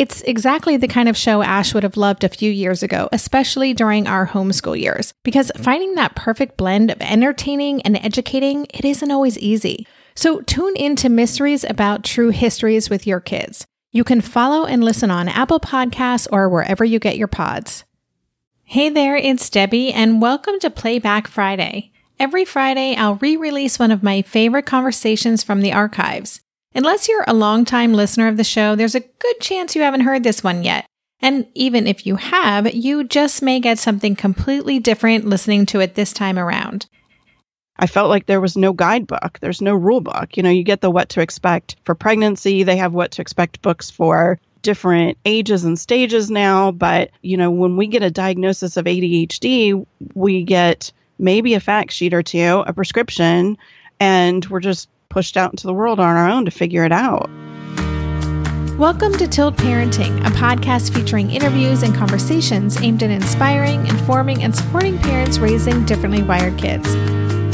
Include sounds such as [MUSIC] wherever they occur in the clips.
It's exactly the kind of show Ash would have loved a few years ago, especially during our homeschool years, because finding that perfect blend of entertaining and educating, it isn't always easy. So tune in to Mysteries About True Histories with your kids. You can follow and listen on Apple Podcasts or wherever you get your pods. Hey there, it's Debbie, and welcome to Playback Friday. Every Friday, I'll re release one of my favorite conversations from the archives. Unless you're a longtime listener of the show, there's a good chance you haven't heard this one yet. And even if you have, you just may get something completely different listening to it this time around. I felt like there was no guidebook. There's no rule book. You know, you get the what to expect for pregnancy, they have what to expect books for different ages and stages now. But, you know, when we get a diagnosis of ADHD, we get maybe a fact sheet or two, a prescription, and we're just pushed out into the world on our own to figure it out. Welcome to Tilt Parenting, a podcast featuring interviews and conversations aimed at inspiring, informing, and supporting parents raising differently wired kids.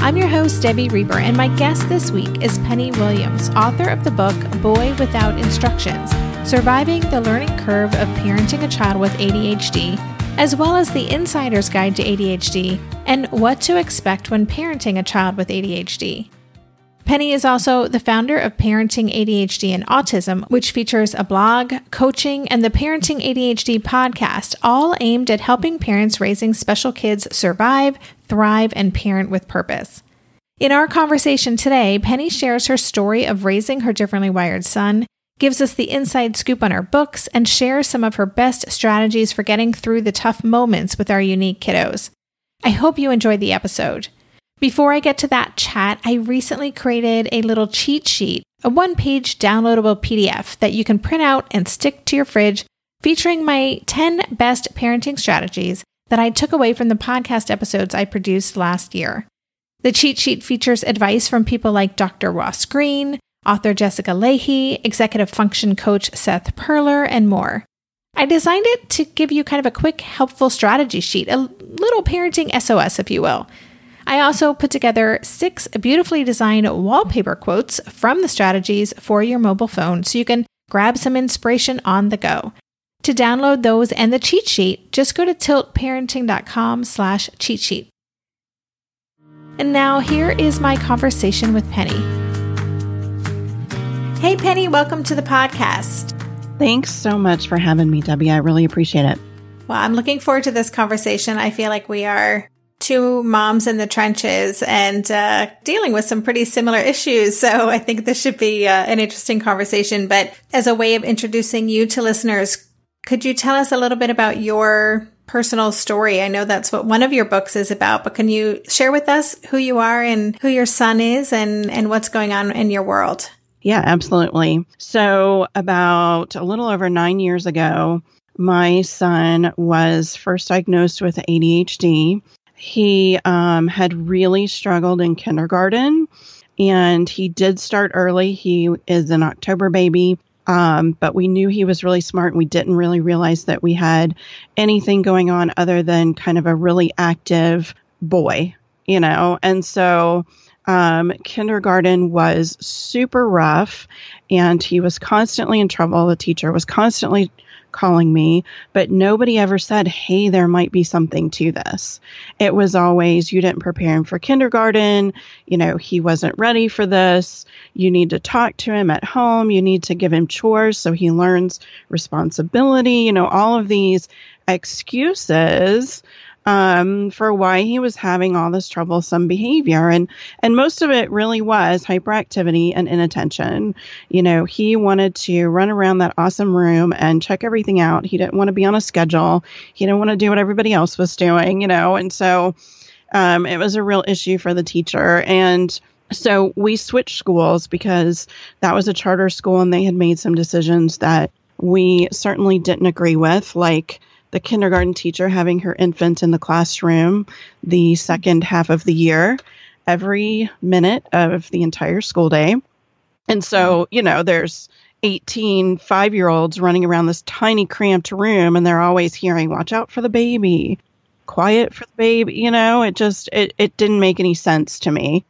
I'm your host, Debbie Reber, and my guest this week is Penny Williams, author of the book Boy Without Instructions Surviving the Learning Curve of Parenting a Child with ADHD, as well as The Insider's Guide to ADHD and What to Expect When Parenting a Child with ADHD. Penny is also the founder of Parenting ADHD and Autism, which features a blog, coaching, and the Parenting ADHD podcast, all aimed at helping parents raising special kids survive, thrive, and parent with purpose. In our conversation today, Penny shares her story of raising her differently wired son, gives us the inside scoop on her books, and shares some of her best strategies for getting through the tough moments with our unique kiddos. I hope you enjoyed the episode. Before I get to that chat, I recently created a little cheat sheet, a one page downloadable PDF that you can print out and stick to your fridge, featuring my 10 best parenting strategies that I took away from the podcast episodes I produced last year. The cheat sheet features advice from people like Dr. Ross Greene, author Jessica Lahey, executive function coach Seth Perler, and more. I designed it to give you kind of a quick, helpful strategy sheet, a little parenting SOS, if you will. I also put together six beautifully designed wallpaper quotes from the strategies for your mobile phone so you can grab some inspiration on the go. To download those and the cheat sheet, just go to tiltparenting.com slash cheat sheet. And now here is my conversation with Penny. Hey Penny, welcome to the podcast. Thanks so much for having me, Debbie. I really appreciate it. Well, I'm looking forward to this conversation. I feel like we are two moms in the trenches and uh, dealing with some pretty similar issues. So I think this should be uh, an interesting conversation. But as a way of introducing you to listeners, could you tell us a little bit about your personal story? I know that's what one of your books is about, but can you share with us who you are and who your son is and, and what's going on in your world? Yeah, absolutely. So, about a little over nine years ago, my son was first diagnosed with ADHD he um, had really struggled in kindergarten and he did start early. He is an October baby. Um, but we knew he was really smart and we didn't really realize that we had anything going on other than kind of a really active boy, you know? And so Um, kindergarten was super rough and he was constantly in trouble. The teacher was constantly calling me, but nobody ever said, hey, there might be something to this. It was always, you didn't prepare him for kindergarten. You know, he wasn't ready for this. You need to talk to him at home. You need to give him chores so he learns responsibility. You know, all of these excuses um, for why he was having all this troublesome behavior. And, and most of it really was hyperactivity and inattention. You know, he wanted to run around that awesome room and check everything out. He didn't want to be on a schedule. He didn't want to do what everybody else was doing, you know, and so um, it was a real issue for the teacher. And so we switched schools because that was a charter school and they had made some decisions that we certainly didn't agree with, like the kindergarten teacher having her infant in the classroom the second half of the year, every minute of the entire school day. And so, you know, there's 18 five year olds running around this tiny cramped room and they're always hearing, watch out for the baby, quiet for the baby. You know, it just, it, it didn't make any sense to me.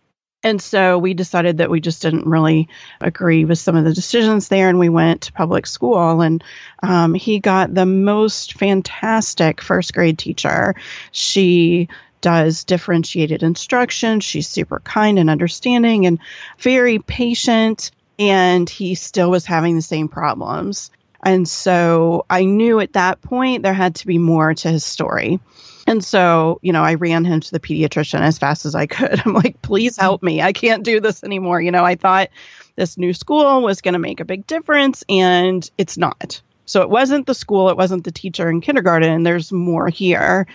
And so we decided that we just didn't really agree with some of the decisions there, and we went to public school. And um, he got the most fantastic first grade teacher. She does differentiated instruction. She's super kind and understanding and very patient. And he still was having the same problems. And so I knew at that point there had to be more to his story. And so, you know, I ran him to the pediatrician as fast as I could. [LAUGHS] I'm like, please help me. I can't do this anymore. You know, I thought this new school was going to make a big difference, and it's not. So it wasn't the school, it wasn't the teacher in kindergarten. There's more here.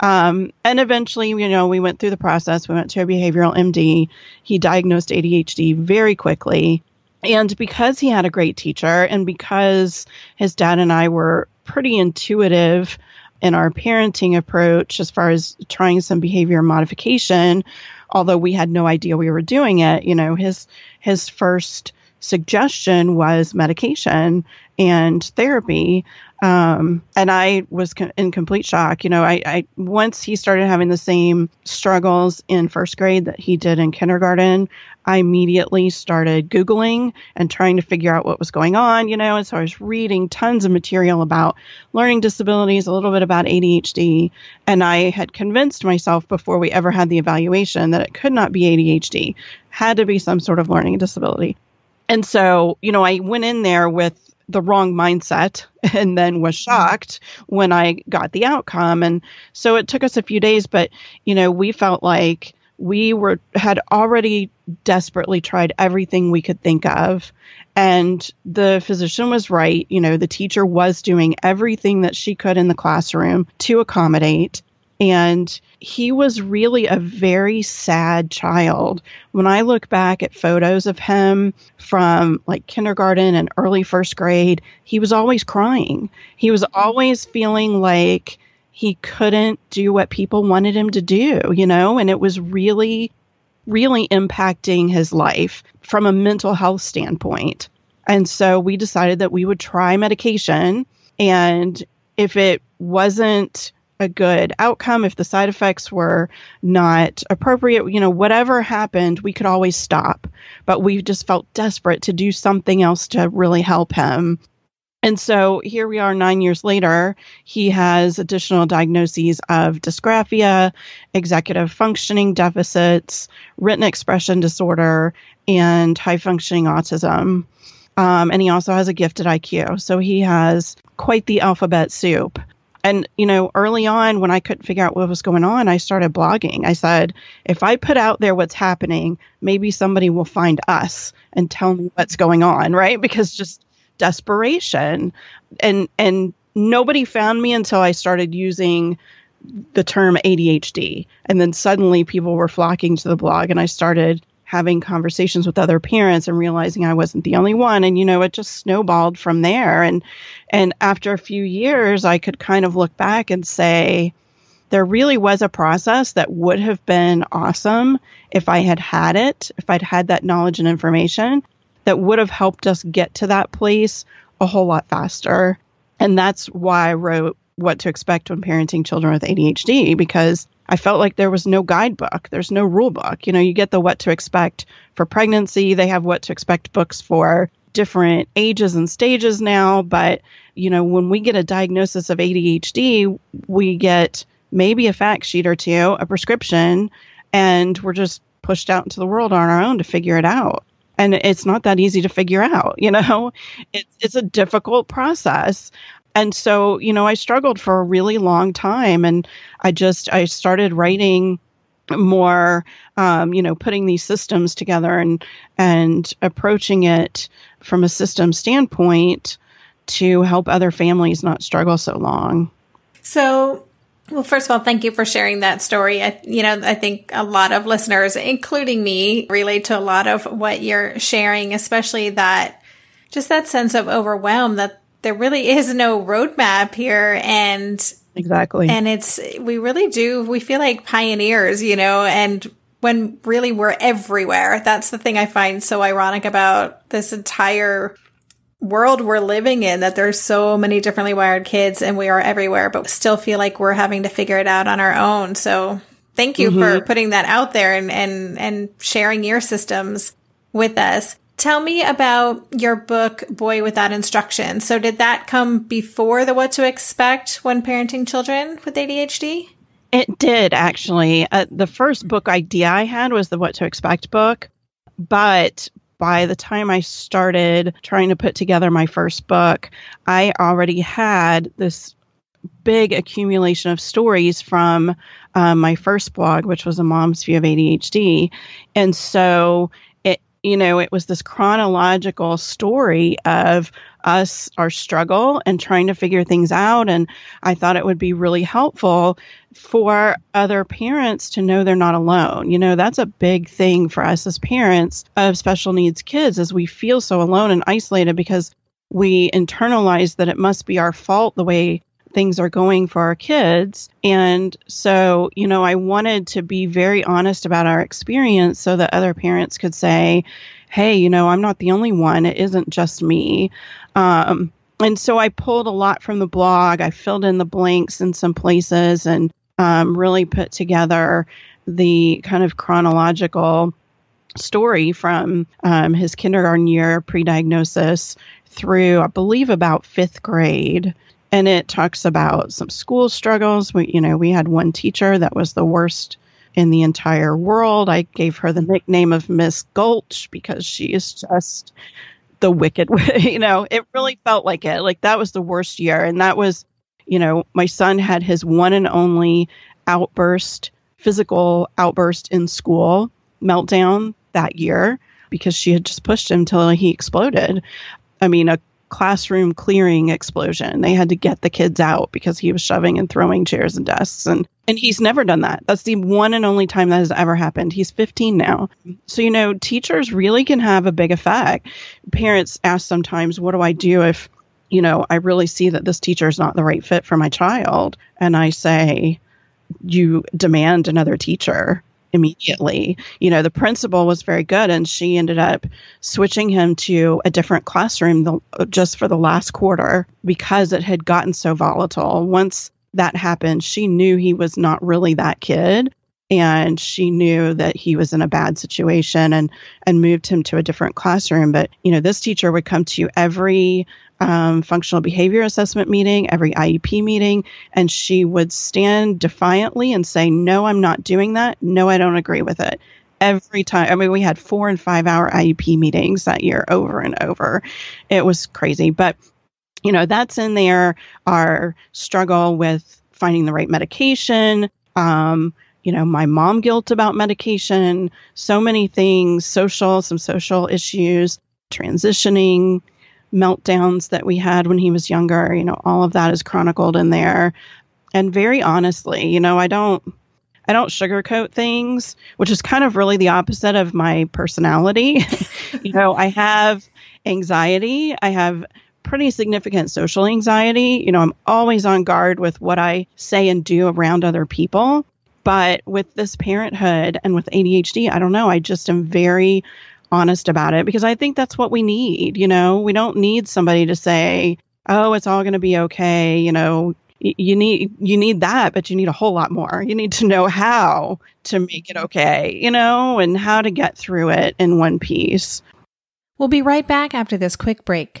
Um, and eventually, you know, we went through the process. We went to a behavioral MD. He diagnosed ADHD very quickly. And because he had a great teacher and because his dad and I were pretty intuitive in our parenting approach as far as trying some behavior modification although we had no idea we were doing it you know his his first suggestion was medication and therapy um, and I was co- in complete shock. You know, I, I once he started having the same struggles in first grade that he did in kindergarten, I immediately started Googling and trying to figure out what was going on, you know. And so I was reading tons of material about learning disabilities, a little bit about ADHD. And I had convinced myself before we ever had the evaluation that it could not be ADHD, had to be some sort of learning disability. And so, you know, I went in there with the wrong mindset [LAUGHS] and then was mm-hmm. shocked when I got the outcome. And so it took us a few days, but you know, we felt like we were had already desperately tried everything we could think of and the physician was right you know the teacher was doing everything that she could in the classroom to accommodate and he was really a very sad child. When I look back at photos of him from like kindergarten and early first grade, he was always crying. He was always feeling like he couldn't do what people wanted him to do, you know, and it was really, really impacting his life from a mental health standpoint. And so we decided that we would try medication. And if it wasn't a good outcome, if the side effects were not appropriate, you know, whatever happened, we could always stop. But we just felt desperate to do something else to really help him. And so here we are nine years later. He has additional diagnoses of dysgraphia, executive functioning deficits, written expression disorder, and high functioning autism. Um, and he also has a gifted IQ. So he has quite the alphabet soup. And, you know, early on when I couldn't figure out what was going on, I started blogging. I said, if I put out there what's happening, maybe somebody will find us and tell me what's going on, right? Because just desperation. And and nobody found me until I started using the term ADHD. And then suddenly people were flocking to the blog and I started having conversations with other parents and realizing I wasn't the only one. And you know it just snowballed from there. And and after a few years I could kind of look back and say there really was a process that would have been awesome if I had had it if I'd had that knowledge and information that would have helped us get to that place a whole lot faster. And that's why I wrote what to expect when parenting children with ADHD because I felt like there was no guidebook. There's no rule book. You know, you get the what to expect for pregnancy. They have what to expect books for different ages and stages now. But, you know, when we get a diagnosis of ADHD, we get maybe a fact sheet or two, a prescription, and we're just pushed out into the world on our own to figure it out. And it's not that easy to figure out, [LAUGHS] you know? It's it's a difficult process. And so, you know, I struggled for a really long time and I just I started writing more um, you know putting these systems together and and approaching it from a system standpoint to help other families not struggle so long so well, first of all, thank you for sharing that story. I, you know, I think a lot of listeners, including me, relate to a lot of what you're sharing, especially that just that sense of overwhelm that there really is no roadmap here. And exactly. And it's, we really do, we feel like pioneers, you know, and when really we're everywhere. That's the thing I find so ironic about this entire world we're living in that there's so many differently wired kids and we are everywhere, but still feel like we're having to figure it out on our own. So thank you mm-hmm. for putting that out there and, and, and sharing your systems with us. Tell me about your book, Boy Without Instruction. So did that come before the What to Expect when parenting children with ADHD? It did actually. Uh, the first book idea I had was the What to Expect book, but by the time I started trying to put together my first book, I already had this big accumulation of stories from um, my first blog, which was a mom's view of ADHD. And so you know, it was this chronological story of us, our struggle, and trying to figure things out. And I thought it would be really helpful for other parents to know they're not alone. You know, that's a big thing for us as parents of special needs kids as we feel so alone and isolated because we internalize that it must be our fault the way things are going for our kids. And so, you know, I wanted to be very honest about our experience so that other parents could say, hey, you know, I'm not the only one. It isn't just me. Um, and so I pulled a lot from the blog. I filled in the blanks in some places and um, really put together the kind of chronological story from um, his kindergarten year pre diagnosis through, I believe, about fifth grade. And it talks about some school struggles. We, you know, we had one teacher that was the worst in the entire world. I gave her the nickname of Miss Gulch because she is just the wicked [LAUGHS] you know it really felt like it like that was the worst year and that was you know my son had his one and only outburst physical outburst in school meltdown that year because she had just pushed him till he exploded i mean a classroom clearing explosion. They had to get the kids out because he was shoving and throwing chairs and desks and and he's never done that. That's the one and only time that has ever happened. He's 15 now. So you know, teachers really can have a big effect. Parents ask sometimes, "What do I do if, you know, I really see that this teacher is not the right fit for my child?" And I say, "You demand another teacher." Immediately. You know, the principal was very good and she ended up switching him to a different classroom the, just for the last quarter because it had gotten so volatile. Once that happened, she knew he was not really that kid and she knew that he was in a bad situation and and moved him to a different classroom but you know this teacher would come to every um, functional behavior assessment meeting, every IEP meeting, and she would stand defiantly and say, No, I'm not doing that. No, I don't agree with it. Every time, I mean, we had four and five hour IEP meetings that year over and over. It was crazy. But, you know, that's in there, our struggle with finding the right medication. Um, you know, my mom guilt about medication, so many things, social, some social issues, transitioning, meltdowns that we had when he was younger. You know, all of that is chronicled in there. And very honestly, you know, I don't I don't sugarcoat things, which is kind of really the opposite of my personality. [LAUGHS] you know, I have anxiety. I have pretty significant social anxiety. You know, I'm always on guard with what I say and do around other people. But with this parenthood and with ADHD, I don't know. I just am very honest about it because I think that's what we need. You know, we don't need somebody to say, oh, it's all going to be okay. You know, you need you need that but you need a whole lot more you need to know how to make it okay you know and how to get through it in one piece we'll be right back after this quick break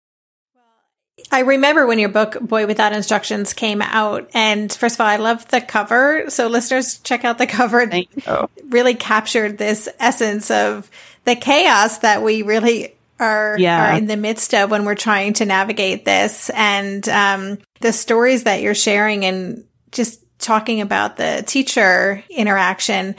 I remember when your book Boy Without Instructions came out and first of all I love the cover so listeners check out the cover really captured this essence of the chaos that we really are, yeah. are in the midst of when we're trying to navigate this and um, the stories that you're sharing and just talking about the teacher interaction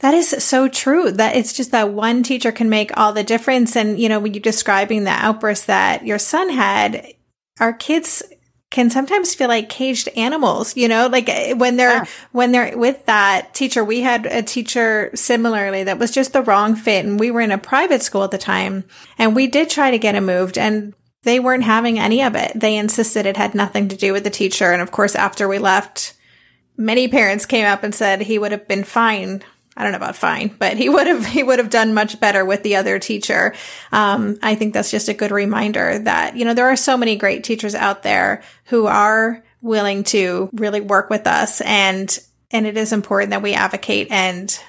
that is so true that it's just that one teacher can make all the difference. And, you know, when you're describing the outburst that your son had, our kids can sometimes feel like caged animals, you know, like eh, when they're, yeah. when they're with that teacher, we had a teacher similarly that was just the wrong fit. And we were in a private school at the time and we did try to get him moved and they weren't having any of it. They insisted it had nothing to do with the teacher. And of course, after we left, many parents came up and said he would have been fine I don't know about fine, but he [LAUGHS] would have he would have done much better with the other teacher. Um, I think that's just a good reminder that you know there are so many great teachers out there who are willing to really work with us, and and it is important that we advocate and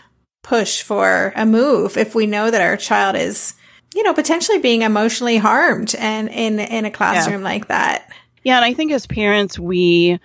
push for a move if we know that our child is you know potentially being emotionally harmed and in in a classroom yeah. like that. Yeah, and I think as parents we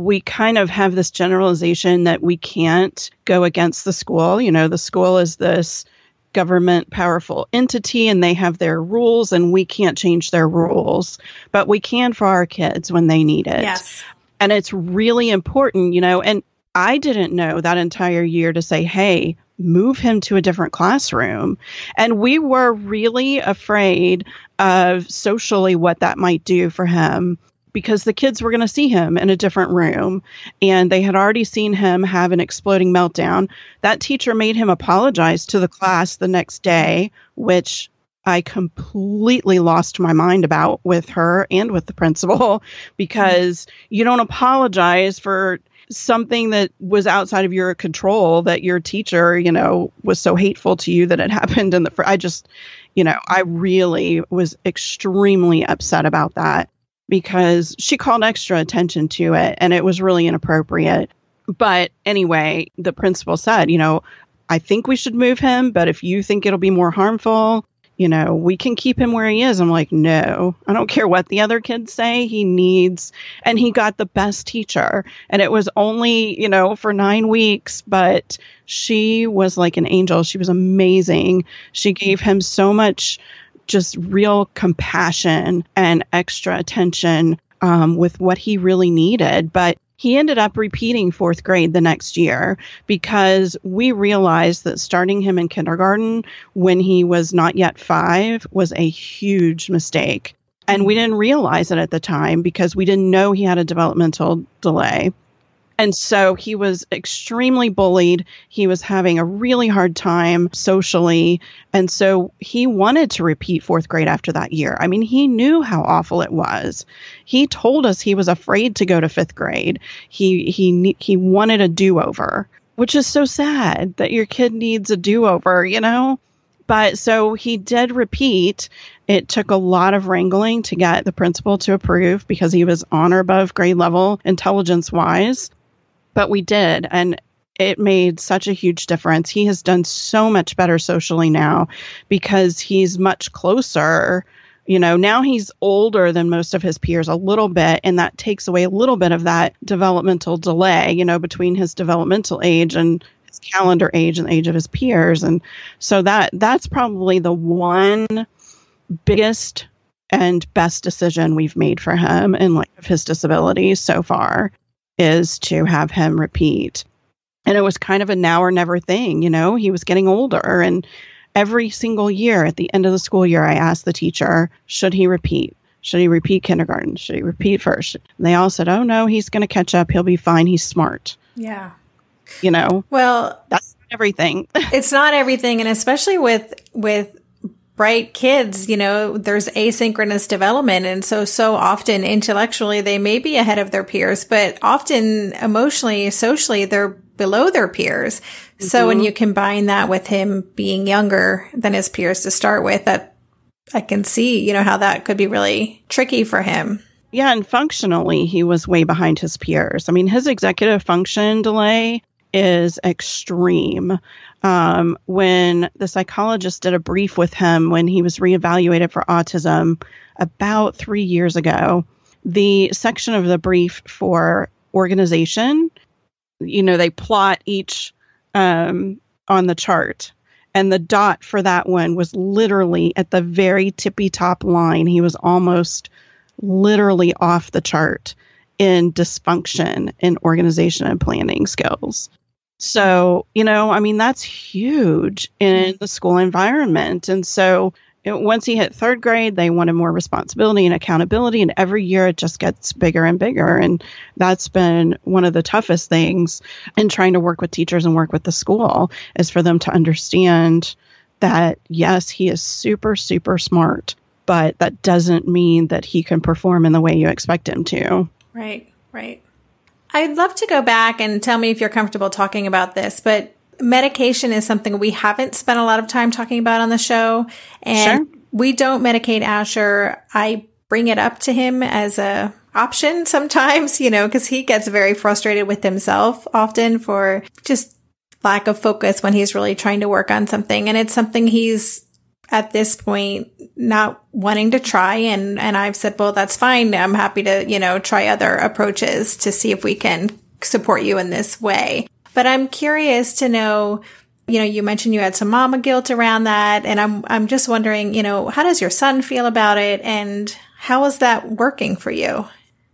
we kind of have this generalization that we can't go against the school. You know, the school is this government powerful entity and they have their rules and we can't change their rules, but we can for our kids when they need it. Yes. And it's really important, you know, and I didn't know that entire year to say, hey, move him to a different classroom. And we were really afraid of socially what that might do for him because the kids were going to see him in a different room and they had already seen him have an exploding meltdown. That teacher made him apologize to the class the next day, which I completely lost my mind about with her and with the principal [LAUGHS] because you don't apologize for something that was outside of your control that your teacher, you know, was so hateful to you that it [LAUGHS] happened in the fr- I just, you know, I really was extremely upset about that because she called extra attention to it and it was really inappropriate. But anyway, the principal said, you know, I think we should move him, but if you think it'll be more harmful, you know, we can keep him where he is. I'm like, no, I don't care what the other kids say. He needs, and he got the best teacher. And it was only, you know, for nine weeks, but she was like an angel. She was amazing. She gave him so much just real compassion and extra attention um, with what he really needed. But he ended up repeating fourth grade the next year because we realized that starting him in kindergarten when he was not yet five was a huge mistake. And we didn't realize it at the time because we didn't know he had a developmental delay. And so he was extremely bullied. He was having a really hard time socially. And so he wanted to repeat fourth grade after that year. I mean, he knew how awful it was. He told us he was afraid to go to fifth grade. He, he, he wanted a do over, which is so sad that your kid needs a do over, you know? But so he did repeat. It took a lot of wrangling to get the principal to approve because he was on or above grade level intelligence wise but we did. And it made such a huge difference. He has done so much better socially now because he's much closer. You know, now he's older than most of his peers a little bit, and that takes away a little bit of that developmental delay, you know, between his developmental age and his calendar age and the age of his peers. And so that that's probably the one biggest and best decision we've made for him in light of his disability so far is to have him repeat. And it was kind of a now or never thing, you know, he was getting older. And every single year at the end of the school year, I asked the teacher, should he repeat? Should he repeat kindergarten? Should he repeat first? And they all said, oh, no, he's going to catch up. He'll be fine. He's smart. Yeah. You know, well, that's everything. [LAUGHS] it's not everything. And especially with, with, bright kids, you know, there's asynchronous development. And so, so often intellectually, they may be ahead of their peers, but often emotionally, socially, they're below their peers. Mm-hmm. So when mm-hmm. you combine that with him being younger than his peers to start with, that I can see, you know, how that could be really tricky for him. Yeah, and functionally, he was way behind his peers. I mean, his executive function delay is extreme um, when the psychologist did a brief with him when he was reevaluated for autism about three years ago. The section of the brief for organization, you know, they plot each um, on the chart. And the dot for that one was literally at the very tippy top line. He was almost literally off the chart in dysfunction in organization and planning skills. So, you know, I mean, that's huge in mm-hmm. the school environment. And so it, once he hit third grade, they wanted more responsibility and accountability. And every year it just gets bigger and bigger. And that's been one of the toughest things in trying to work with teachers and work with the school is for them to understand that, yes, he is super, super smart, but that doesn't mean that he can perform in the way you expect him to. Right, right. I'd love to go back and tell me if you're comfortable talking about this, but medication is something we haven't spent a lot of time talking about on the show. And sure. we don't medicate Asher. I bring it up to him as a option [LAUGHS] sometimes, you know, because he gets very frustrated with himself often for just lack of focus when he's really trying to work on something. And it's something he's at this point not wanting to try and and I've said, "Well, that's fine. I'm happy to, you know, try other approaches to see if we can support you in this way." But I'm curious to know, you know, you mentioned you had some mama guilt around that and I'm I'm just wondering, you know, how does your son feel about it and how is that working for you?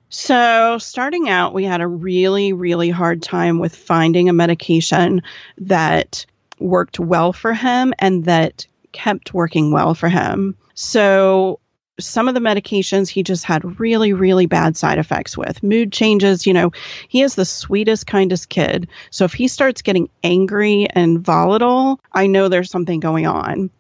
So, starting out, we had a really, really hard time with finding a medication that worked well for him and that kept working well for him. So some of the medications he just had really, really bad side effects with. Mood changes, you know, he is the sweetest, kindest kid. So if he starts getting angry and volatile, I know there's something going on.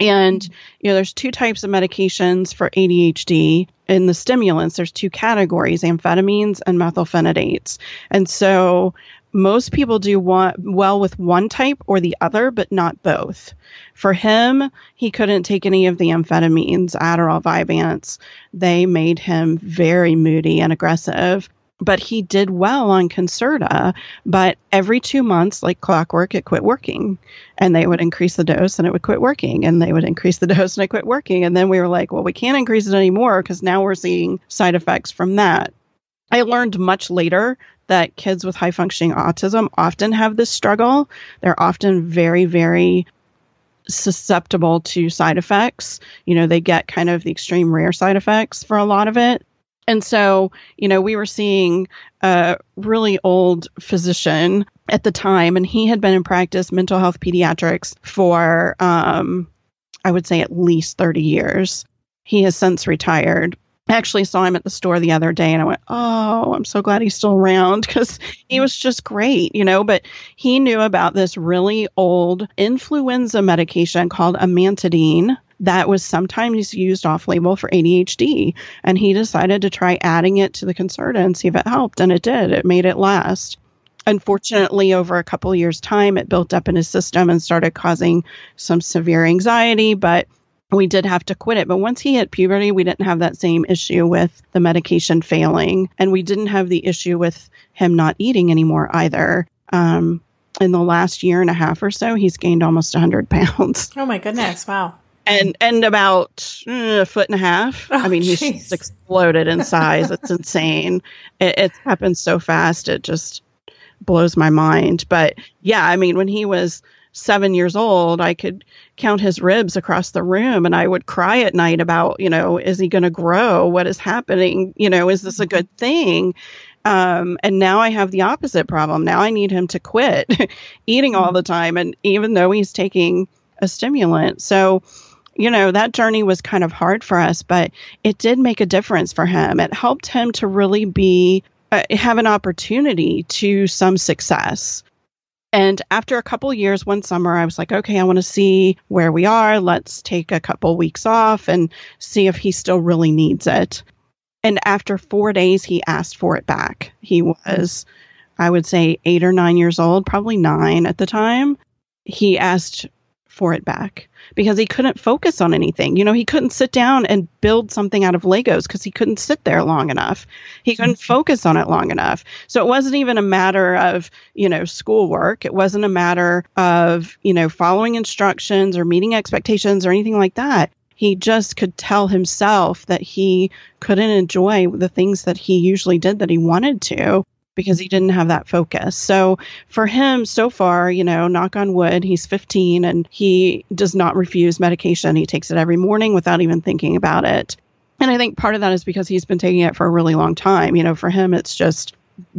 And, you know, there's two types of medications for ADHD. In the stimulants, there's two categories amphetamines and methylphenidates. And so most people do want, well with one type or the other, but not both. For him, he couldn't take any of the amphetamines, Adderall, Vyvanse. They made him very moody and aggressive. But he did well on Concerta. But every two months, like clockwork, it quit working. And they would increase the dose and it would quit working. And they would increase the [LAUGHS] dose and it quit working. And then we were like, well, we can't increase it anymore because now we're seeing side effects from that. I learned much later that kids with high functioning autism often have this struggle. They're often very, very susceptible to side effects. You know, they get kind of the extreme rare side effects for a lot of it. And so, you know, we were seeing a really old physician at the time, and he had been in practice mental health pediatrics for, um, I would say, at least 30 years. He has since retired. Actually saw him at the store the other day and I went, Oh, I'm so glad he's still around [LAUGHS] because he was just great, you know. But he knew about this really old influenza medication called amantadine that was sometimes used off label for ADHD. And he decided to try adding it to the Concerta and see if it helped. And it did, it made it last. Unfortunately, over a couple years' time, it built up in his system and started causing some severe anxiety. But we did have to quit it. But once he hit puberty, we didn't have that same issue with the medication failing. And we didn't have the issue with him not eating anymore either. Um, in the last year and a half or so, he's gained almost 100 pounds. [LAUGHS] Oh my goodness. Wow. And and about uh, a foot and a half. Oh, I mean, he's just exploded in size. it's insane. It, it's happened so fast. It just blows my mind. But yeah, I mean, when he was seven years old, I could count his ribs across the room and I would cry at night about, you know, is he going to grow? What is happening? You know, is this a good thing? Um, and now I have the opposite problem. Now I need him to quit [LAUGHS] eating all the time. And even though he's taking a stimulant. So, you know, that journey was kind of hard for us, but it did make a difference for him. It helped him to really be, uh, have an opportunity to some success. And after a couple years, one summer, I was like, okay, I want to see where we are. Let's take a couple weeks off and see if he still really needs it. And after four days, he asked for it back. He was, I would say, eight or nine years old, probably nine at the time. He asked for it back because he couldn't focus on anything. You know, he couldn't sit down and build something out of Legos because he couldn't sit there long enough. He couldn't mm-hmm. focus on it long enough. So it wasn't even a matter of, you know, schoolwork. It wasn't a matter of, you know, following instructions or meeting expectations or anything like that. He just could tell himself that he couldn't enjoy the things that he usually did that he wanted to because he didn't have that focus. So for him, so far, you know, knock on wood, he's 15 and he does not refuse medication. He takes it every morning without even thinking about it. And I think part of that is because he's been taking it for a really long time. You know, for him, it's just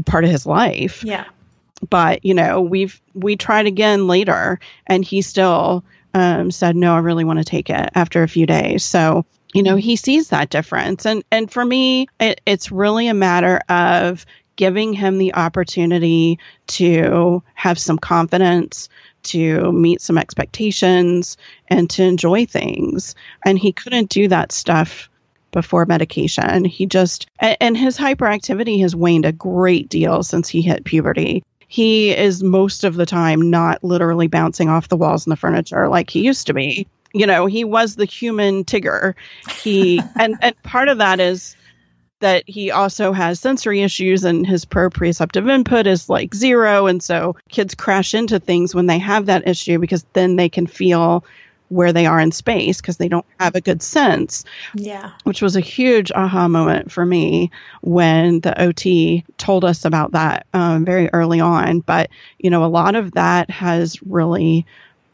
part of his life. Yeah. But, you know, we've, we tried again later and he still um, said, no, I really want to take it after a few days. So, you know, he sees that difference. And, and for me, it, it's really a matter of giving him the opportunity to have some confidence, to meet some expectations, and to enjoy things. And he couldn't do that stuff before medication. He just, and his hyperactivity has waned a great deal since he hit puberty. He is most of the time not literally bouncing off the walls and the furniture like he used to be. You know, he was the human Tigger. He, [LAUGHS] and, and part of that is, that he also has sensory issues and his proprioceptive input is like zero. And so kids crash into things when they have that issue because then they can feel where they are in space because they don't have a good sense. Yeah. Which was a huge aha moment for me when the OT told us about that um, very early on. But, you know, a lot of that has really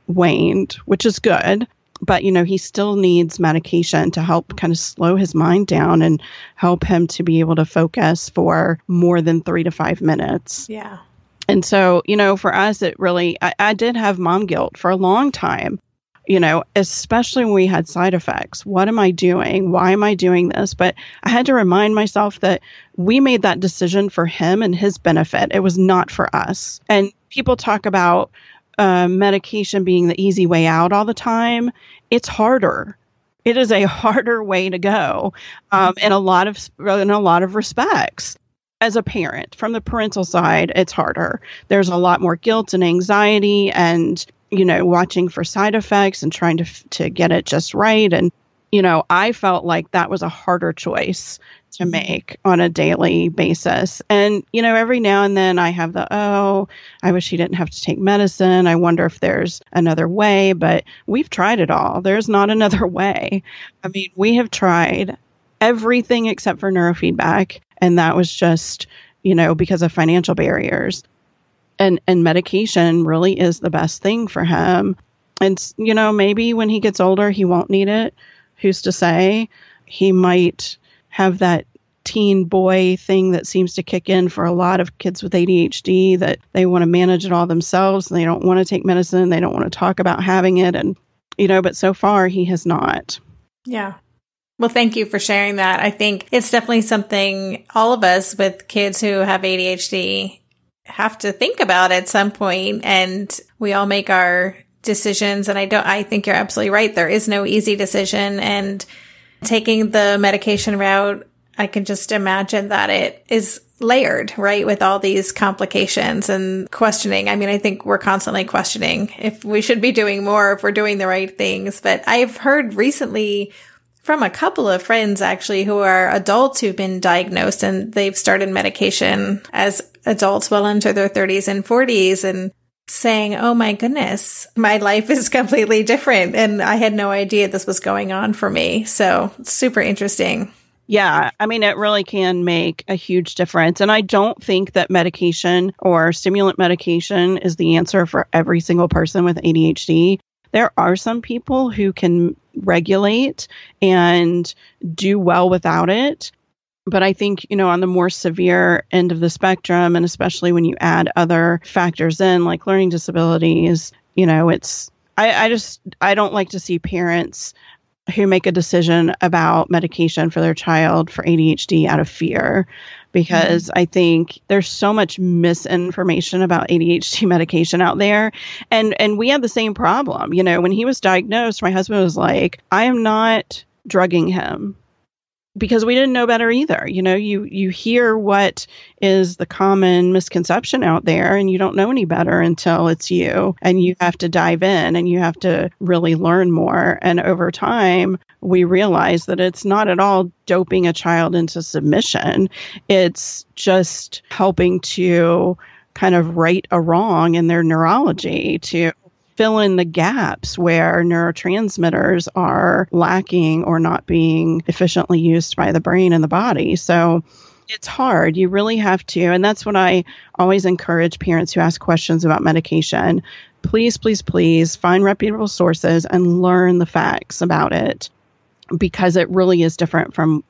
waned, which is good but you know he still needs medication to help kind of slow his mind down and help him to be able to focus for more than three to five minutes. Yeah. and so you know for us it really I, I did have mom guilt for a long time you know especially when we had side effects. What am i doing? Why am i doing this? But i had to remind myself that we made that decision for him and his benefit. It was not for us. And people talk about uh, medication being the easy way out all the time, it's harder. It is a [LAUGHS] harder way to go, um, in a lot of in a lot of respects. As a parent, from the parental side, it's harder. There's a lot more guilt and anxiety, and you know, watching for side effects and trying to to get it just right. And you know, I felt like that was a harder choice to mm-hmm. make on a daily basis. And, you know, every now and then I have the, oh, I wish he didn't have to take medicine. I wonder if there's another way, but we've tried it all. There's not [LAUGHS] another way. I mean, we have tried everything except for neurofeedback. And that was just, you know, because of financial barriers. And, and medication really is the best thing for him. And, you know, maybe when he gets older, he won't need it. Who's to say? He might have that teen boy thing that seems to kick in for a lot of kids with ADHD that they want to manage it all themselves and they don't want to take medicine, they don't want to talk about having it and you know, but so far he has not. Yeah. Well, thank you for sharing that. I think it's definitely something all of us with kids who have ADHD have to think about at some point and we all make our decisions and I don't I think you're absolutely right. There is no easy decision and taking the medication route, I can just imagine that it is layered, right? With all these complications and questioning. I mean, I think we're constantly questioning if we should be doing more, if we're doing the right things. But I've heard recently from a couple of friends actually who are adults who've been diagnosed and they've started medication as adults well into their 30s and 40s and saying, Oh my goodness, my life is [LAUGHS] completely different. And I had no idea this was going on for me. So super interesting. Yeah, I mean, it really can make a huge difference. And I don't think that medication or stimulant medication is the answer for every single person with ADHD. There are some people who can regulate and do well without it. But I think, you know, on the more severe end of the spectrum, and especially when you add other factors in like learning disabilities, you know, it's, I, I just, I don't like to see parents who make a decision about medication for their child for ADHD out of fear. Because mm-hmm. I think there's so much misinformation about ADHD [LAUGHS] medication out there. And and we had the same problem. You know when he was diagnosed my husband was like I am not drugging him because we didn't know better either. You know, you you hear what is the common misconception out there and you don't know any better until it's you and you have to dive in and you have to really learn more and over time we realize that it's not at all doping a child into submission. It's just helping to kind of right a wrong in their neurology to fill in the gaps where neurotransmitters are lacking or not being efficiently used by the brain and the body. So it's hard. You really have to. And that's what I always encourage parents who ask questions about medication. Please, please, please find reputable sources and learn the facts about it because it really is different from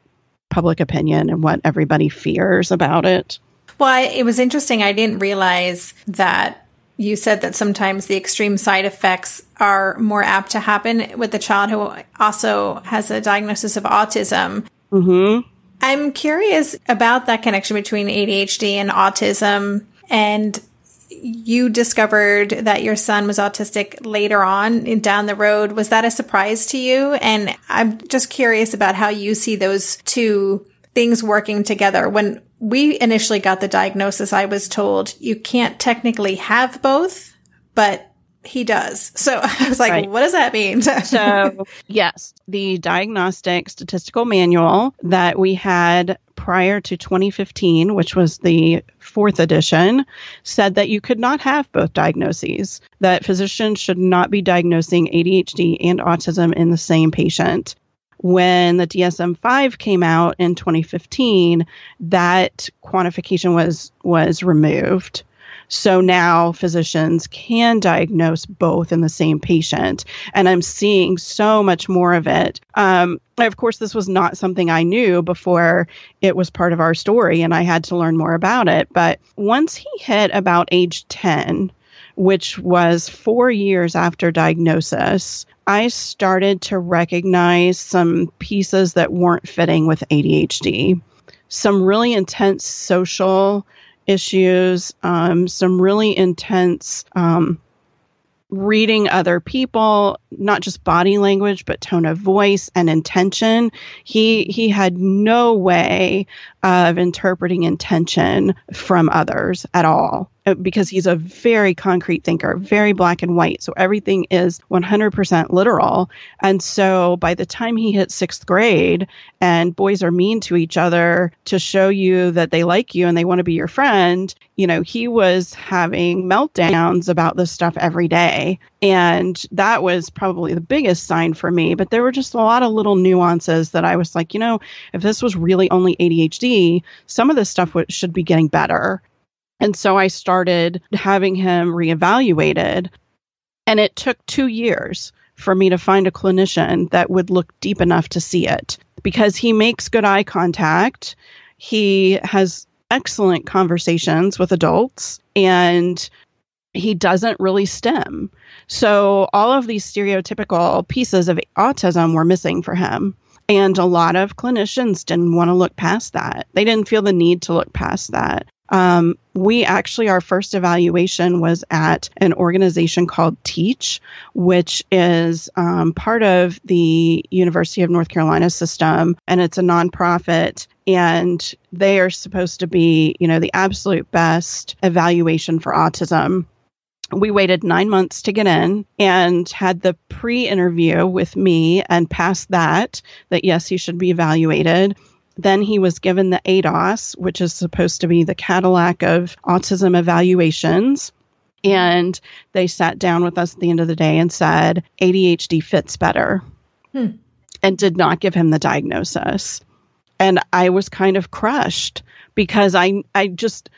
public opinion and what everybody fears about it. Well, it was interesting. I didn't realize that you said that sometimes the extreme side effects are more apt to happen with the child who also has a diagnosis of autism. Mm-hmm. I'm curious about that connection between ADHD and autism. And you discovered that your son was autistic later on down the road. Was that a surprise to you? And I'm just curious about how you see those two things working together. When we initially got the diagnosis, I was told you can't technically have both, but he does. So [LAUGHS] I was like, right. what does that mean? [LAUGHS] so, yes, the diagnostic statistical manual that we had prior to 2015, which was the fourth edition, said that you could not have both diagnoses, that physicians should not be diagnosing ADHD and autism in the same patient when the DSM 5 came out in 2015, that quantification was was removed. So now physicians can diagnose both in the same patient. And I'm seeing so much more of it. Um, of course, this was not something I knew before it was part of our story, and I had to learn more about it. But once he hit about age 10, which was four years after diagnosis, I started to recognize some pieces that weren't fitting with ADHD. Some really intense social issues, um, some really intense um, reading other people, not just body language, but tone of voice and intention. He he had no way of interpreting intention from others at all. Uh, because he's a very concrete thinker, very black and white. So everything is 100% literal. And so by the time he hit sixth grade and boys are mean to each other to show you that they like you and they want to be your friend, you know, he was having meltdowns about this stuff every day. And that was probably the biggest sign for me. But there were just a lot of little nuances that I was like, you know, if this was really only ADHD, some of this stuff should be getting better. And so I started having him reevaluated. And it took two years for me to find a clinician that would look deep enough to see it because he makes good eye contact he has excellent conversations with adults and he doesn't really stim. So all of these stereotypical pieces of autism were missing for him. And a lot of clinicians didn't want to look past that. They didn't feel the need to look past that. Um, we actually, our first evaluation was at an organization called TEACCH, which is um, part of the University of North Carolina system, and it's a nonprofit. And they are supposed to be, you know, the absolute best evaluation for autism we waited nine months to get in and had the pre interview with me and passed that, that yes, he should be evaluated. Then he was given the ADOS, which is supposed to be the Cadillac of autism evaluations. And they sat down with us at the end of the day and said ADHD fits better hmm. and did not give him the diagnosis. And I was kind of crushed because I, I just,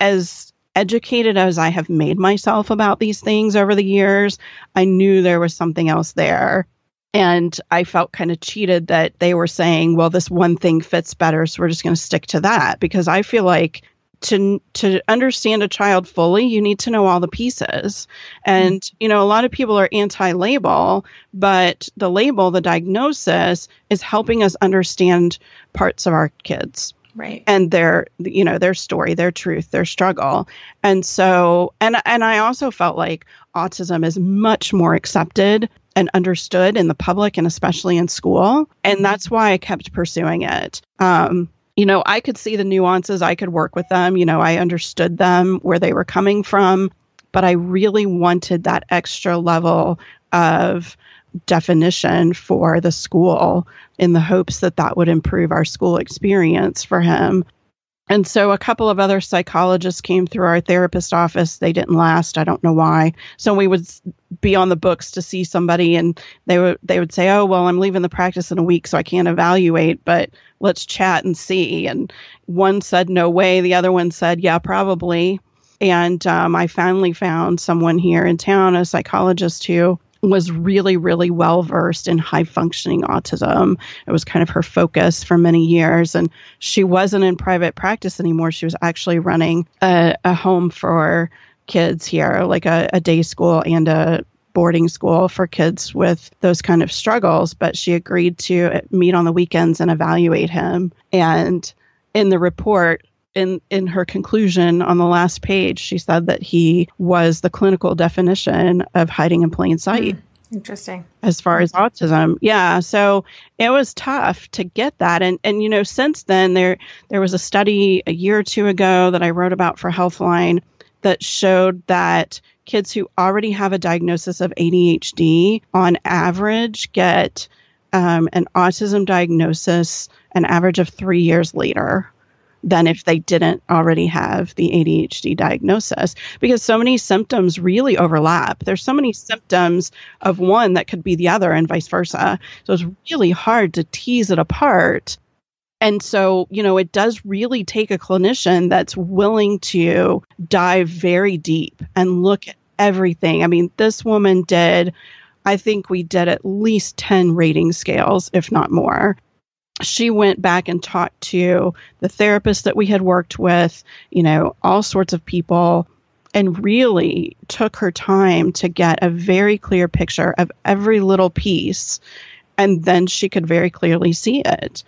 as educated as I have made myself about these things over the years, I knew there was something else there. And I felt kind of cheated that they were saying, well, this one thing fits better, so we're just going to stick to that. Because I feel like to to understand a child fully, you need to know all the pieces. And you know, a lot of people are anti-label, but the label, the diagnosis, is helping us understand parts of our kids right. And their you know their story their truth their struggle. And so and and i also felt like autism is much more accepted and understood in the public and especially in school. And mm-hmm. that's why i kept pursuing it. Um you know i could see the nuances. I could work with them. You know i understood them where they were coming from. But i really wanted that extra level of definition for the school in the hopes that that would improve our school experience for him. And so a couple of other psychologists came through our therapist office. They didn't last. I don't know why. So we would be on the books to see somebody and they would they would say, "Oh, well, I'm leaving the practice in a week so I can't evaluate, but let's chat and see." And one said, "No way." The other one said, "Yeah, probably." And um, I finally found someone here in town, a psychologist who was really, really well versed in high functioning autism. It was kind of her focus for many years. And she wasn't in private practice anymore. She was actually running a, a home for kids here, like a, a day school and a boarding school for kids with those kind of struggles. But she agreed to meet on the weekends and evaluate him. And in the report, in in her conclusion on the last page, she said that he was the clinical definition of hiding in plain sight. Mm, interesting. As far as autism. Yeah, so it was tough to get that and and you know since then there there was a study a year or two ago that I wrote about for Healthline that showed that kids who already have a diagnosis of ADHD on average get um, an autism diagnosis an average of three years later than if they didn't already have the ADHD diagnosis because so many symptoms really overlap. There's so many symptoms of one that could be the other and vice versa. So it's really hard to tease it apart. And so, you know, it does really take a clinician that's willing to dive very deep and look at everything. I mean, this woman did, I think we did at least 10 rating scales, if not more she went back and talked to the therapist that we had worked with, you know, all sorts of people, and really took her time to get a very clear picture of every little piece. And then she could very clearly see it.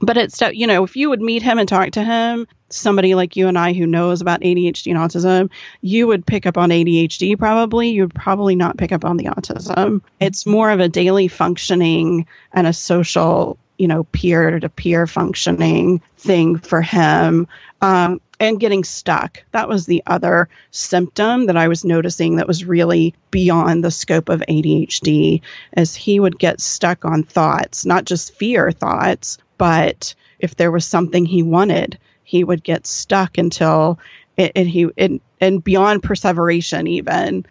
But it's, you know, if you would meet him and talk to him, somebody like you and I who knows about ADHD and autism, you would pick up on ADHD probably. You would probably not pick up on the autism. It's more of a daily functioning and a social you know, peer to peer functioning thing for him. Um, and getting stuck. That was the other symptom that I was noticing that was really beyond the scope of ADHD, as he would get stuck on thoughts, not just fear thoughts, but if there was something he wanted, he would get stuck until it, it he and beyond perseveration even.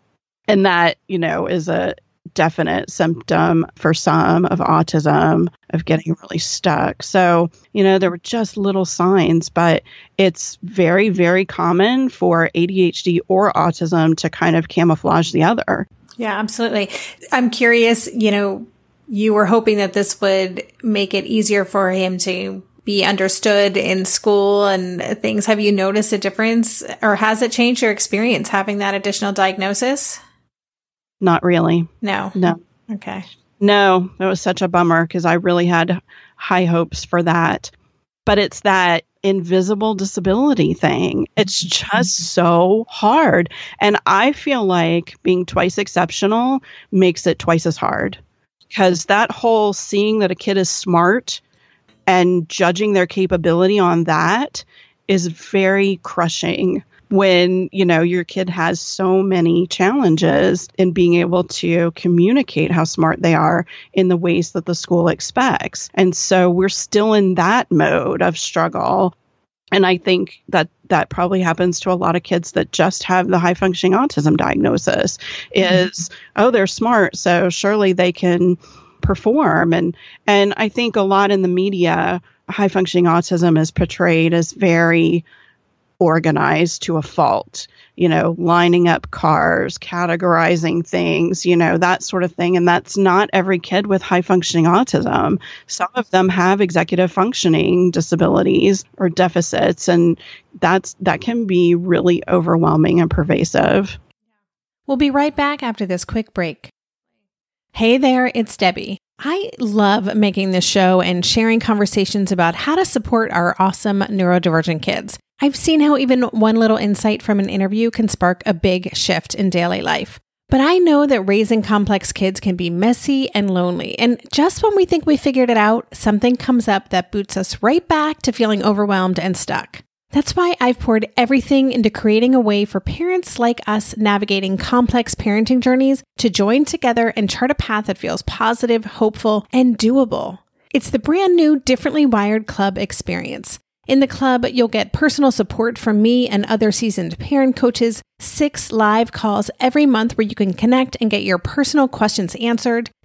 And that, you know, is a definite symptom for some of autism of getting really stuck. So, you know, there were just little signs, but it's very, very common for ADHD or autism to kind of camouflage the other. Yeah, absolutely. I'm curious, you know, you were hoping that this would make it easier for him to be understood in school and things. Have you noticed a difference or has it changed your experience having that additional diagnosis? Not really. No. No. Okay. No, it was such a bummer because I really had high hopes for that. But it's that invisible disability thing. It's just so hard. And I feel like being twice exceptional makes it twice as hard because that whole seeing that a kid is smart and judging their capability on that is very crushing when you know your kid has so many challenges in being able to communicate how smart they are in the ways that the school expects. And so we're still in that mode of struggle. And i think that that probably happens to a lot of kids that just have the high functioning autism diagnosis is mm-hmm. oh they're smart so surely they can perform. And and I think a lot in the media high functioning autism is portrayed as very organized to a fault you know lining up cars categorizing things you know that sort of thing and that's not every kid with high functioning autism some of them have executive functioning disabilities or deficits and that's that can be really overwhelming and pervasive we'll be right back after this quick break Hey there, it's Debbie. I love making this show and sharing conversations about how to support our awesome neurodivergent kids. I've seen how even one little insight from an interview can spark a big shift in daily life. But I know that raising complex kids can be messy and lonely. And just when we think we figured it out, something comes up that boots us right back to feeling overwhelmed and stuck. That's why I've poured everything into creating a way for parents like us navigating complex parenting journeys to join together and chart a path that feels positive, hopeful, and doable. It's the brand new Differently Wired Club experience. In the club, you'll get personal support from me and other seasoned parent coaches, six live calls every month where you can connect and get your personal questions answered,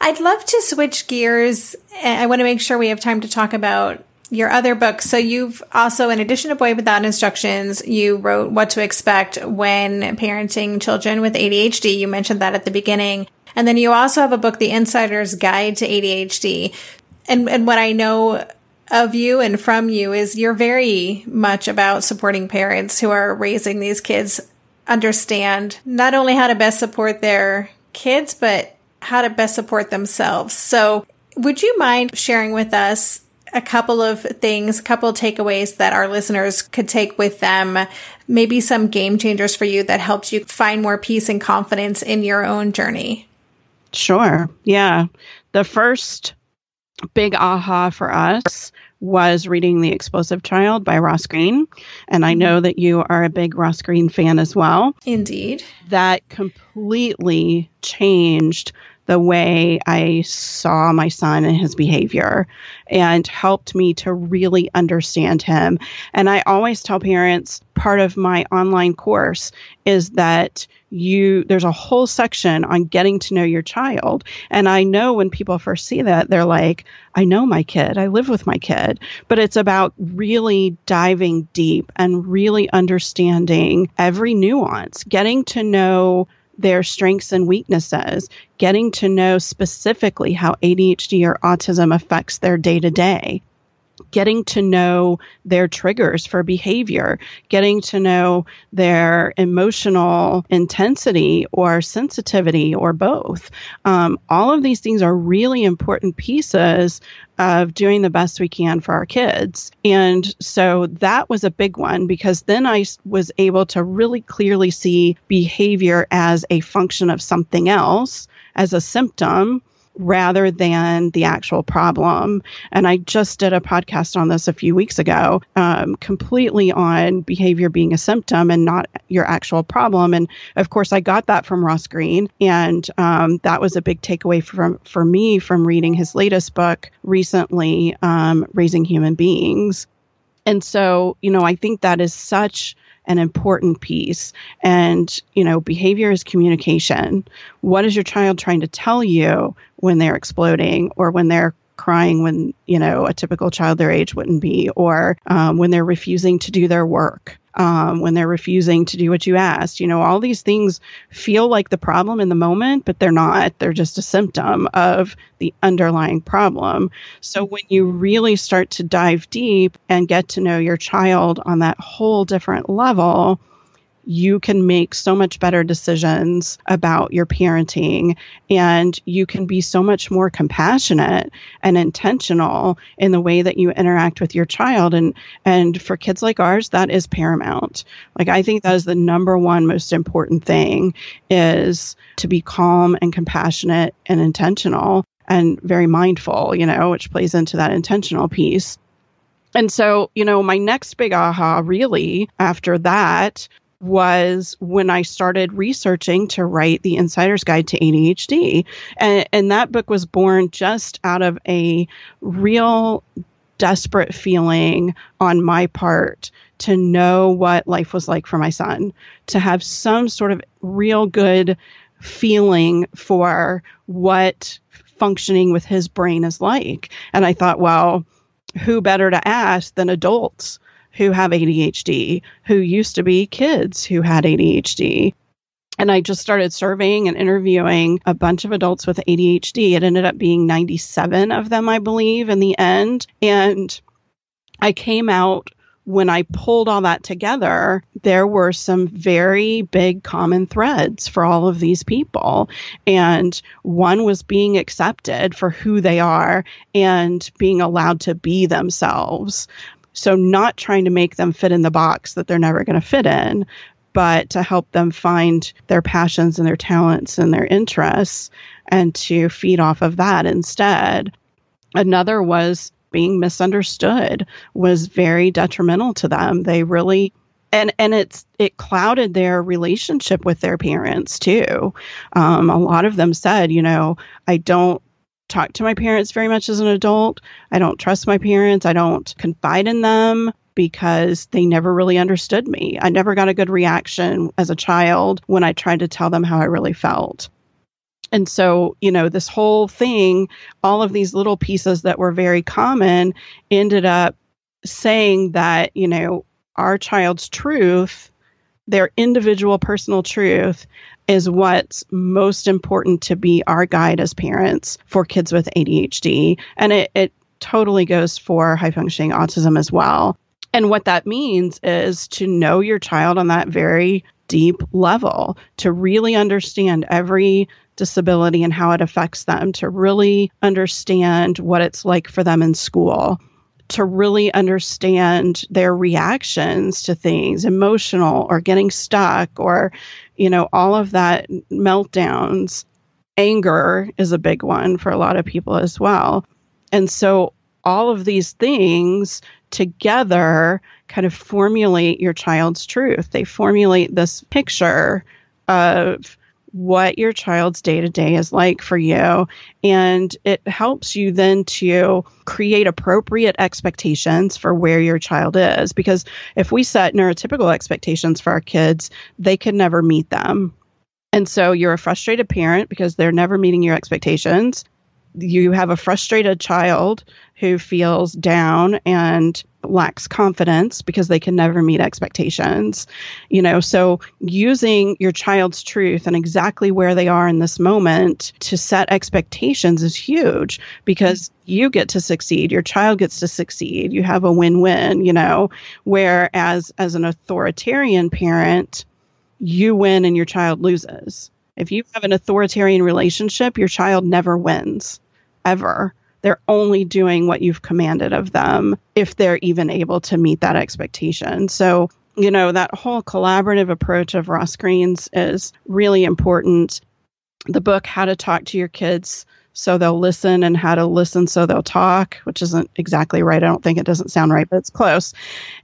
I'd love to switch gears. I want to make sure we have time to talk about your other books. So you've also, in addition to Boy Without Instructions, you wrote What to Expect When Parenting Children with ADHD. You mentioned that at the beginning. And then you also have a book, The Insider's Guide to ADHD. And, and what I know of you and from you is you're very much about supporting parents who are raising these kids understand not only how to best support their kids, but how to best support themselves. So, would you mind sharing with us a couple of things, a couple of takeaways that our listeners could take with them? Maybe some game changers for you that helped you find more peace and confidence in your own journey? Sure. Yeah. The first big aha for us was reading The Explosive Child by Ross Greene. And I know mm-hmm. that you are a big Ross Greene fan as well. Indeed. That completely changed the way I saw my son and his behavior and helped me to really understand him. And I always tell parents part of my online course is that you there's a whole section on getting to know your child. And i know when people first see that they're like i know my kid. I live with my kid. But it's about really diving deep and really understanding every nuance getting to know their strengths and weaknesses, getting to know specifically how ADHD or autism affects their day to day, getting to know their triggers for behavior, getting to know their emotional intensity or sensitivity or both. Um, all of these things are really important pieces of doing the best we can for our kids. And so that was a big one because then I was able to really clearly see behavior as a function of something else, as a symptom rather than the actual problem. And I just did a podcast on this a few weeks ago, um, completely on behavior being a symptom and not your actual problem. And of course, I got that from Ross Greene, and um, that was a big takeaway from for me from reading his latest book recently, um, Raising Human Beings. And so, you know, I think that is such an important piece. And, you know, behavior is communication. What is your child trying to tell you when they're exploding or when they're crying when you know a typical child their age wouldn't be or um, when they're refusing to do their work um, when they're refusing to do what you asked. You know all these things feel like the problem in the moment but they're not. They're just a symptom of the underlying problem. So when you really start to dive deep and get to know your child on that whole different level you can make so much better decisions about your parenting and you can be so much more compassionate and intentional in the way that you interact with your child. And and for kids like ours that is paramount. Like i think that is the number one most important thing is to be calm and compassionate and intentional and very mindful you know which plays into that intentional piece. And so, you know, my next big aha really after that was when I started researching to write the Insider's Guide to ADHD. And, and that book was born just out of a real desperate feeling on my part to know what life was like for my son, to have some sort of real good feeling for what functioning with his brain is like. And I thought, well, who better to ask than adults who have ADHD, who used to be kids who had ADHD. And I just started surveying and interviewing a bunch of adults with ADHD. It ended up being 97 of them, I believe, in the end. And I came out when I pulled all that together, there were some very big common threads for all of these people. And one was being accepted for who they are and being allowed to be themselves. So, not trying to make them fit in the box that they're never going to fit in, but to help them find their passions and their talents and their interests and to feed off of that instead. Another was being misunderstood was very detrimental to them. They really and and it's it clouded their relationship with their parents too. Um, a lot of them said, you know, I don't talk to my parents very much as an adult. I don't trust my parents. I don't confide in them because they never really understood me. I never got a good reaction as a child when I tried to tell them how I really felt. And so, you know, this whole thing, all of these little pieces that were very common ended up saying that, you know, our child's truth, their individual personal truth, is what's most important to be our guide as parents for kids with ADHD. And it, it totally goes for high functioning autism as well. And what that means is to know your child on that very deep level, to really understand every disability and how it affects them, to really understand what it's like for them in school, to really understand their reactions to things, emotional or getting stuck or, you know, all of that meltdowns. Anger is a big one for a lot of people as well. And so all of these things together kind of formulate your child's truth. They formulate this picture of what your child's day to day is like for you. And it helps you then to create appropriate expectations for where your child is. Because if we set neurotypical expectations for our kids, they can never meet them. And so you're a frustrated parent because they're never meeting your expectations you have a frustrated child who feels down and lacks confidence because they can never meet expectations. You know, so using your child's truth and exactly where they are in this moment to set expectations is huge because you get to succeed, your child gets to succeed. You have a win-win, you know, whereas as an authoritarian parent, you win and your child loses. If you have an authoritarian relationship, your child never wins, ever. They're only doing what you've commanded of them if they're even able to meet that expectation. So, you know, that whole collaborative approach of Ross Greene's is really important. The book, How to Talk to Your Kids so they'll listen and how to listen so they'll talk which isn't exactly right i don't think it doesn't sound right but it's close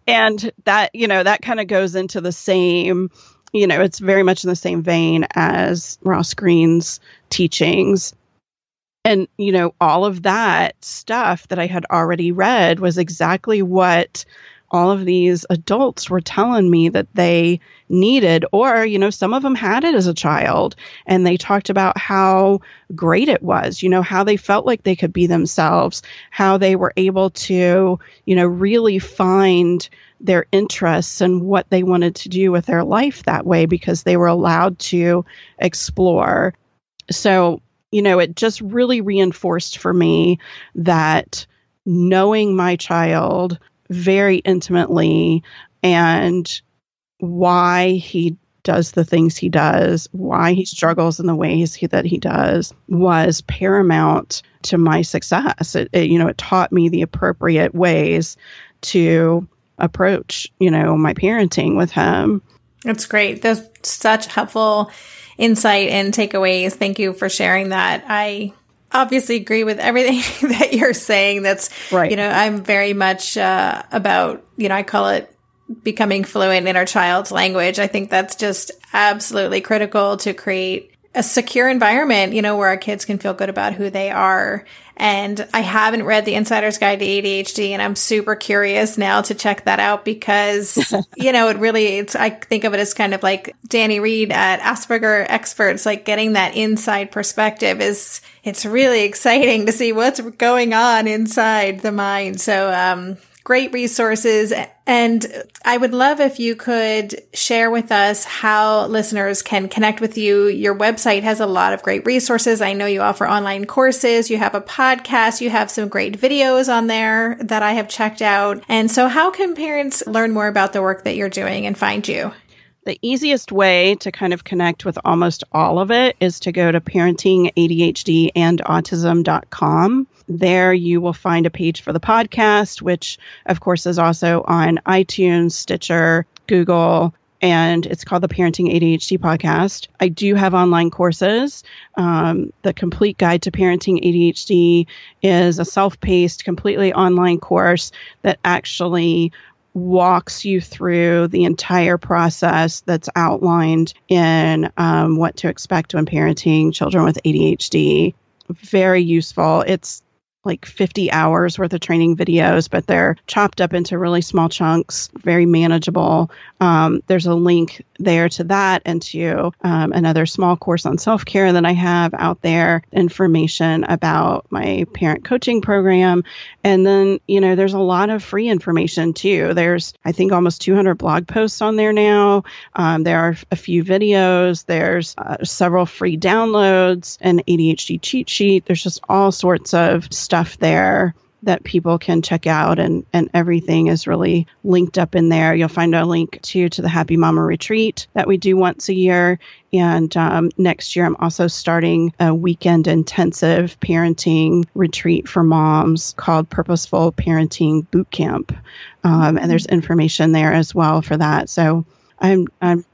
and that you know that kind of goes into the same you know, it's very much in the same vein as Ross Greene's teachings. And, you know, all of that stuff that I had already read was exactly what all of these adults were telling me that they needed, or, you know, some of them had it as a child and they talked about how great it was, you know, how they felt like they could be themselves, how they were able to, you know, really find their interests and what they wanted to do with their life that way because they were allowed to explore. So, you know, it just really reinforced for me that knowing my child very intimately and why he does the things he does, why he struggles in the ways he, that he does, was paramount to my success. It, it, you know, it taught me the appropriate ways to approach, you know, my parenting with him. That's great. That's such helpful insight and takeaways. Thank you for sharing that. I obviously agree with everything [LAUGHS] that you're saying. That's right. You know, I'm very much uh, about, you know, I call it becoming fluent in our child's language. I think that's just absolutely critical to create a secure environment, you know, where our kids can feel good about who they are. And I haven't read the Insider's Guide to ADHD and I'm super curious now to check that out because, [LAUGHS] you know, it really, it's, I think of it as kind of like Danny Raede at Asperger Experts, like getting that inside perspective is, it's really exciting to see what's going on inside the mind. So, um, great resources. And I would love if you could share with us how listeners can connect with you. Your website has a lot of great resources. I know you offer online courses, you have a podcast, you have some great videos on there that I have checked out. And so, how can parents learn more about the work that you're doing and find you? The easiest way to kind of connect with almost all of it is to go to parentingadhdandautism.com. There you will find a page for the podcast, which of course is also on iTunes, Stitcher, Google, and it's called the Parenting ADHD Podcast. I do have online courses. Um, the Complete Guide to Parenting ADHD is a self paced, completely online course that actually walks you through the entire process that's outlined in um, what to expect when parenting children with ADHD. Very useful. It's like 50 hours worth of training videos, but they're chopped up into really small chunks, very manageable. Um, there's a link there to that and to um, another small course on self care that I have out there, information about my parent coaching program. And then, you know, there's a lot of free information too. There's, I think, almost 200 blog posts on there now. Um, there are a few videos, there's uh, several free downloads, an ADHD cheat sheet. There's just all sorts of stuff stuff there that people can check out and and everything is really linked up in there. You'll find a link to to the happy mama retreat that we do once a year. And um, next year i'm also starting a weekend intensive parenting retreat for moms called purposeful parenting boot camp. Um, and there's information there as well for that. So i'm i'm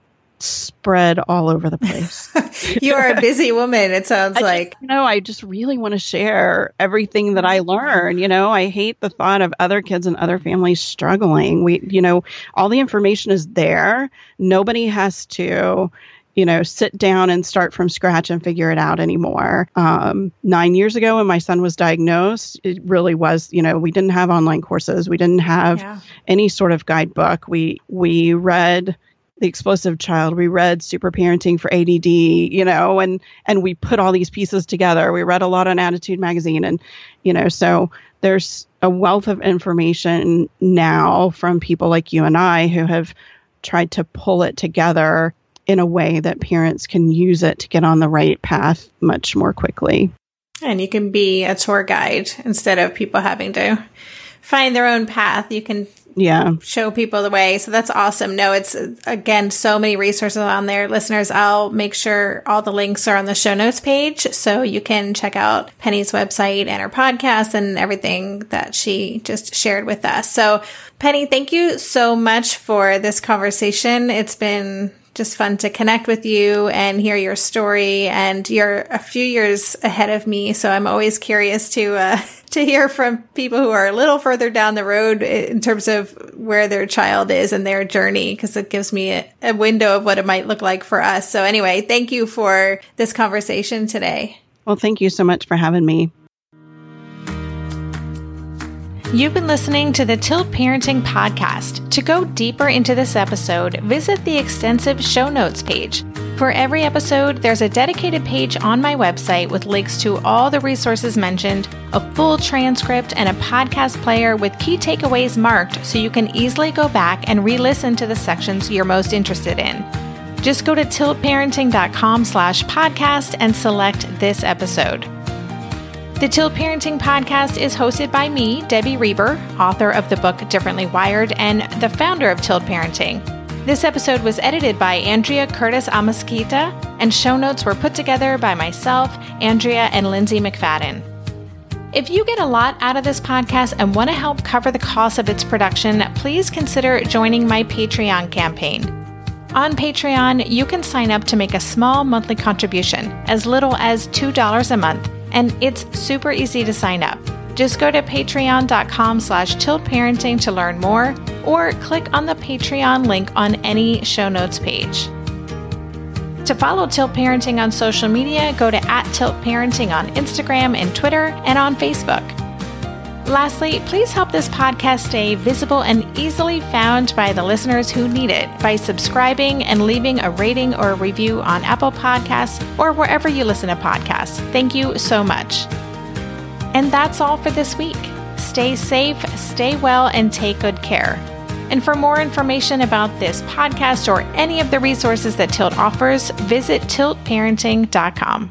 spread all over the place [LAUGHS] you are a busy woman, it sounds I like. You know, I just really want to share everything that I learn. You know, I hate the thought of other kids and other families struggling. We, you know, all the information is there. Nobody has to you know, sit down and start from scratch and figure it out anymore. Um, nine years ago, when my son was diagnosed, it really was, you know, we didn't have online courses, we didn't have yeah. any sort of guidebook. We we read the explosive child. We read super parenting for add you know and and we put all these pieces together. We read a lot on ADDitude magazine and you know so there's a wealth of information now from people like you and i who have tried to pull it together in a way that parents can use it to get on the right path much more quickly. And you can be a tour guide instead of people having to find their own path. You can yeah. show people the way. So that's awesome. No it's again so many resources on there. Listeners i'll make sure all the links are on the show notes page so you can check out penny's website and her podcast and everything that she just shared with us. So penny thank you so much for this conversation. It's been just fun to connect with you and hear your story. And you're a few years ahead of me, so I'm always curious to uh, [LAUGHS] to hear from people who are a little further down the road in terms of where their child is and their journey, because it gives me a, a window of what it might look like for us. So anyway, thank you for this conversation today. Well, thank you so much for having me. You've been listening to the Tilt Parenting Podcast. To go deeper into this episode, visit the extensive show notes page. For every episode, there's a dedicated page on my website with links to all the resources mentioned, a full transcript, and a podcast player with key takeaways marked so you can easily go back and re-listen to the sections you're most interested in. Just go to tiltparenting.com slash podcast and select this episode. The Tilt Parenting Podcast is hosted by me, Debbie Reber, author of the book Differently Wired and the founder of Tilt Parenting. This episode was edited by Andrea Curtis Amasquita, and show notes were put together by myself, Andrea, and Lindsay McFadden. If you get a lot out of this podcast and want to help cover the cost of its production, please consider joining my Patreon campaign. On Patreon, you can sign up to make a small monthly contribution, as little as $2 a month and it's super easy to sign up. Just go to patreon.com slash tiltparenting to learn more, or click on the Patreon link on any show notes page. To follow Tilt Parenting on social media, go to at Tilt Parenting on Instagram and Twitter and on Facebook. Lastly, please help this podcast stay visible and easily found by the listeners who need it by subscribing and leaving a rating or a review on Apple Podcasts or wherever you listen to podcasts. Thank you so much. And that's all for this week. Stay safe, stay well, and take good care. And for more information about this podcast or any of the resources that Tilt offers, visit tiltparenting.com.